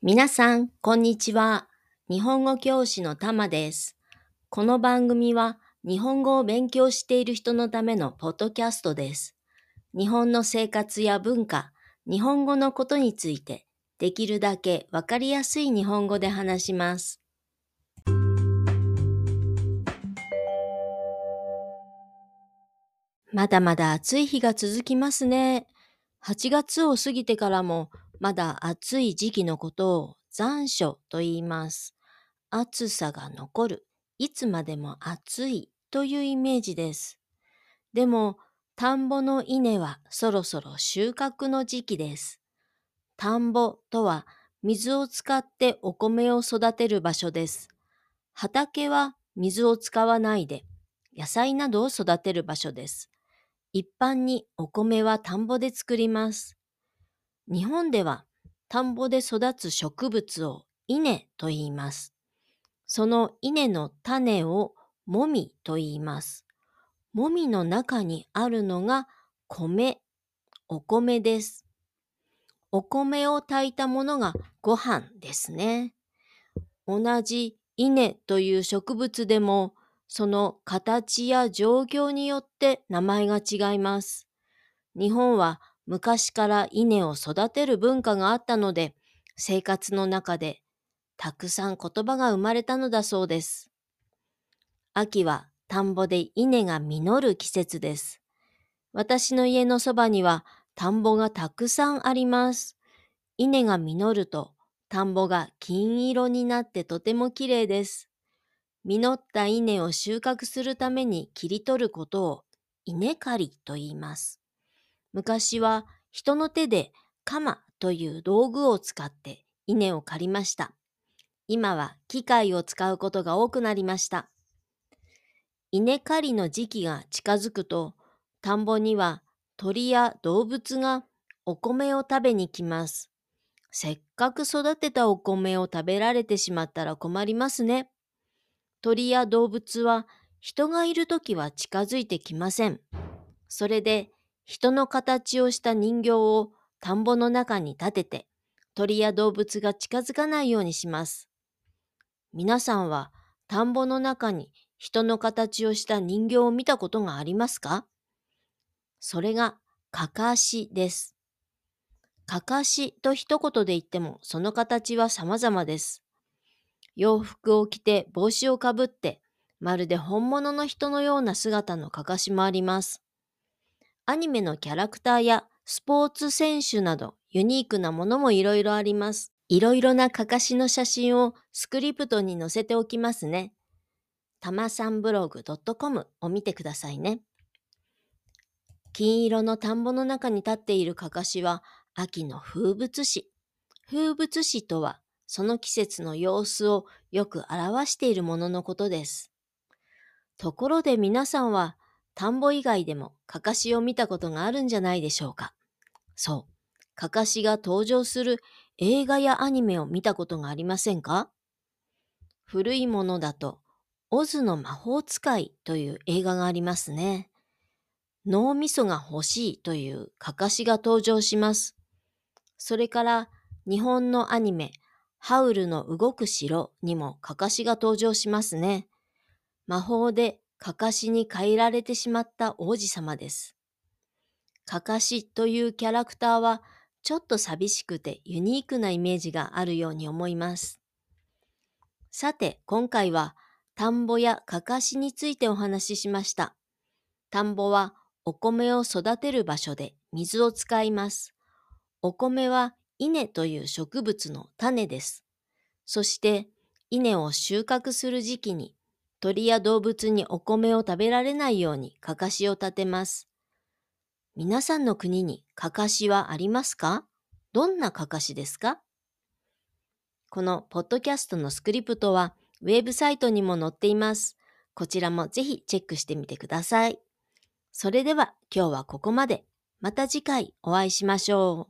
皆さん、こんにちは。日本語教師のたまです。この番組は日本語を勉強している人のためのポッドキャストです。日本の生活や文化、日本語のことについて、できるだけわかりやすい日本語で話します。まだまだ暑い日が続きますね。8月を過ぎてからもまだ暑い時期のことを残暑と言います。暑さが残る、いつまでも暑いというイメージです。でも、田んぼの稲はそろそろ収穫の時期です。田んぼとは水を使ってお米を育てる場所です。畑は水を使わないで野菜などを育てる場所です。一般にお米は田んぼで作ります。日本では田んぼで育つ植物を稲と言います。その稲の種をもみと言います。もみの中にあるのが米、お米です。お米を炊いたものがご飯ですね。同じ稲という植物でもその形や状況によって名前が違います。日本は昔から稲を育てる文化があったので、生活の中でたくさん言葉が生まれたのだそうです。秋は田んぼで稲が実る季節です。私の家のそばには田んぼがたくさんあります。稲が実ると田んぼが金色になってとても綺麗です。実った稲を収穫するために切り取ることを稲刈りと言います。昔は人の手で鎌という道具を使って稲を刈りました。今は機械を使うことが多くなりました。稲刈りの時期が近づくと、田んぼには鳥や動物がお米を食べに来ます。せっかく育てたお米を食べられてしまったら困りますね。鳥や動物は人がいるときは近づいてきません。それで人の形をした人形を田んぼの中に立てて、鳥や動物が近づかないようにします。皆さんは田んぼの中に人の形をした人形を見たことがありますか？それがかかしです。かかしと一言で言ってもその形は様々です。洋服を着て帽子をかぶってまるで本物の人のような姿のかかしもあります。アニメのキャラクターやスポーツ選手などユニークなものもいろいろあります。いろいろなかかしの写真をスクリプトに載せておきますね。たまさんブログ .com を見てくださいね。金色の田んぼの中に立っているかかしは秋の風物詩。風物詩とはその季節の様子をよく表しているもののことです。ところで皆さんは田んぼ以外でもかかしを見たことがあるんじゃないでしょうか。そう、かかしが登場する映画やアニメを見たことがありませんか？古いものだと、オズの魔法使いという映画がありますね。脳みそが欲しいというかかしが登場します。それから日本のアニメ、ハウルの動く城にもかかしが登場しますね。魔法でかかしに変えられてしまった王子様です。かかしというキャラクターはちょっと寂しくてユニークなイメージがあるように思います。さて、今回は田んぼやかかしについてお話ししました。田んぼはお米を育てる場所で水を使います。お米は稲という植物の種です。そして稲を収穫する時期に鳥や動物にお米を食べられないようにかかしを立てます。皆さんの国にかかしはありますか？どんなかかしですか？このポッドキャストのスクリプトはウェブサイトにも載っています。こちらもぜひチェックしてみてください。それでは今日はここまで。また次回お会いしましょう。